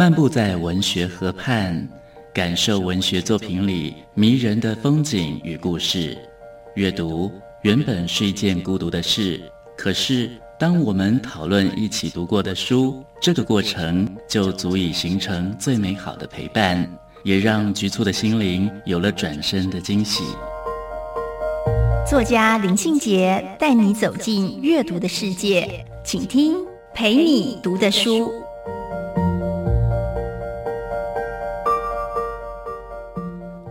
漫步在文学河畔，感受文学作品里迷人的风景与故事。阅读原本是一件孤独的事，可是当我们讨论一起读过的书，这个过程就足以形成最美好的陪伴，也让局促的心灵有了转身的惊喜。作家林庆杰带你走进阅读的世界，请听陪你读的书。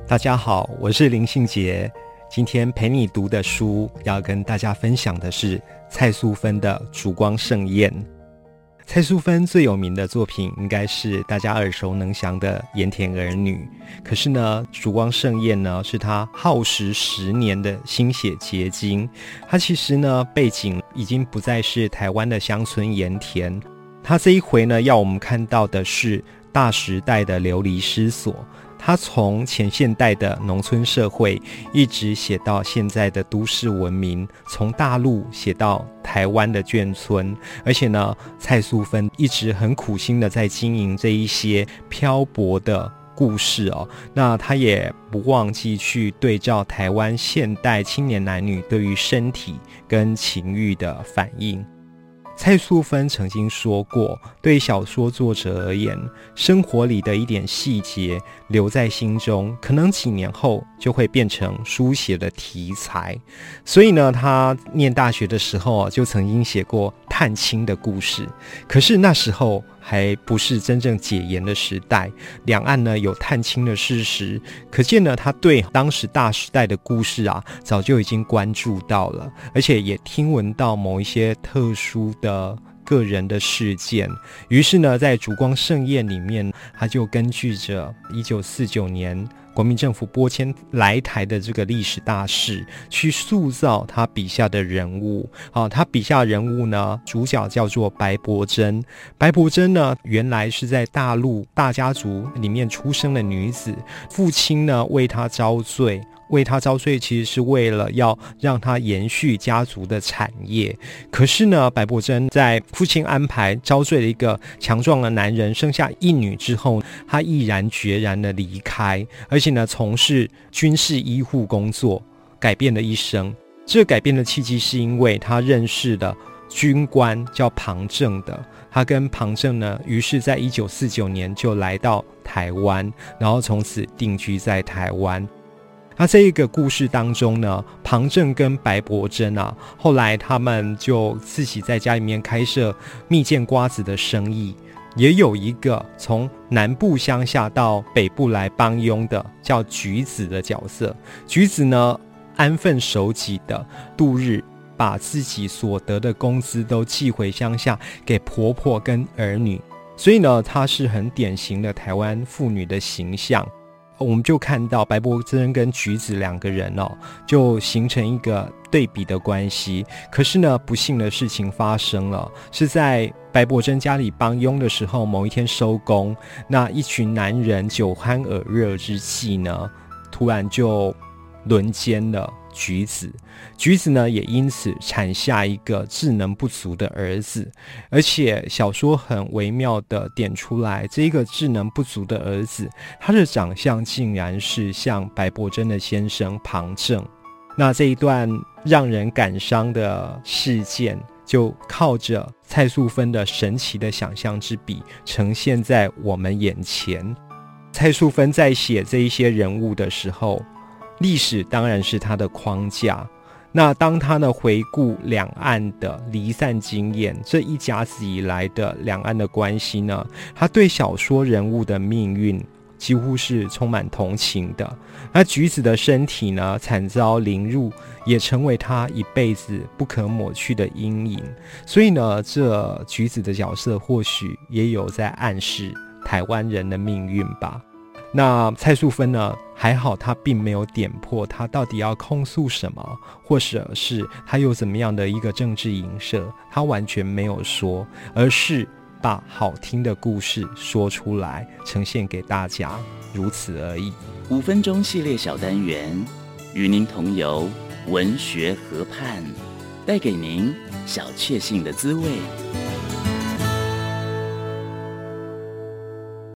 大家好，我是林信杰。今天陪你读的书，要跟大家分享的是蔡素芬的《烛光盛宴》。蔡素芬最有名的作品，应该是大家耳熟能详的《盐田儿女》。可是呢，《烛光盛宴》呢，是她耗时十年的心血结晶。她其实呢，背景已经不再是台湾的乡村盐田。她这一回呢，要我们看到的是大时代的流离失所。他从前现代的农村社会，一直写到现在的都市文明，从大陆写到台湾的眷村，而且呢，蔡素芬一直很苦心的在经营这一些漂泊的故事哦。那他也不忘记去对照台湾现代青年男女对于身体跟情欲的反应。蔡素芬曾经说过：“对小说作者而言，生活里的一点细节留在心中，可能几年后就会变成书写的题材。”所以呢，他念大学的时候，就曾经写过探亲的故事。可是那时候。还不是真正解严的时代，两岸呢有探亲的事实，可见呢他对当时大时代的故事啊，早就已经关注到了，而且也听闻到某一些特殊的。个人的事件，于是呢，在《烛光盛宴》里面，他就根据着一九四九年国民政府拨迁来台的这个历史大事，去塑造他笔下的人物。啊，他笔下人物呢，主角叫做白伯珍。白伯珍呢，原来是在大陆大家族里面出生的女子，父亲呢为她遭罪。为他招税，其实是为了要让他延续家族的产业。可是呢，白伯珍在父亲安排招赘了一个强壮的男人，生下一女之后，他毅然决然的离开，而且呢，从事军事医护工作，改变了一生。这改变的契机是因为他认识的军官叫庞正的，他跟庞正呢，于是在一九四九年就来到台湾，然后从此定居在台湾。那这一个故事当中呢，庞正跟白伯珍啊，后来他们就自己在家里面开设蜜饯瓜子的生意，也有一个从南部乡下到北部来帮佣的叫橘子的角色。橘子呢，安分守己的度日，把自己所得的工资都寄回乡下给婆婆跟儿女，所以呢，她是很典型的台湾妇女的形象。我们就看到白伯贞跟橘子两个人哦，就形成一个对比的关系。可是呢，不幸的事情发生了，是在白伯贞家里帮佣的时候，某一天收工，那一群男人酒酣耳热之际呢，突然就轮奸了。橘子，橘子呢也因此产下一个智能不足的儿子，而且小说很微妙的点出来，这一个智能不足的儿子，他的长相竟然是像白伯珍的先生庞正。那这一段让人感伤的事件，就靠着蔡素芬的神奇的想象之笔，呈现在我们眼前。蔡素芬在写这一些人物的时候。历史当然是他的框架。那当他呢回顾两岸的离散经验，这一甲子以来的两岸的关系呢，他对小说人物的命运几乎是充满同情的。那橘子的身体呢惨遭凌辱，也成为他一辈子不可抹去的阴影。所以呢，这橘子的角色或许也有在暗示台湾人的命运吧。那蔡素芬呢？还好，她并没有点破她到底要控诉什么，或者是她有怎么样的一个政治影射，她完全没有说，而是把好听的故事说出来，呈现给大家，如此而已。五分钟系列小单元，与您同游文学河畔，带给您小确幸的滋味。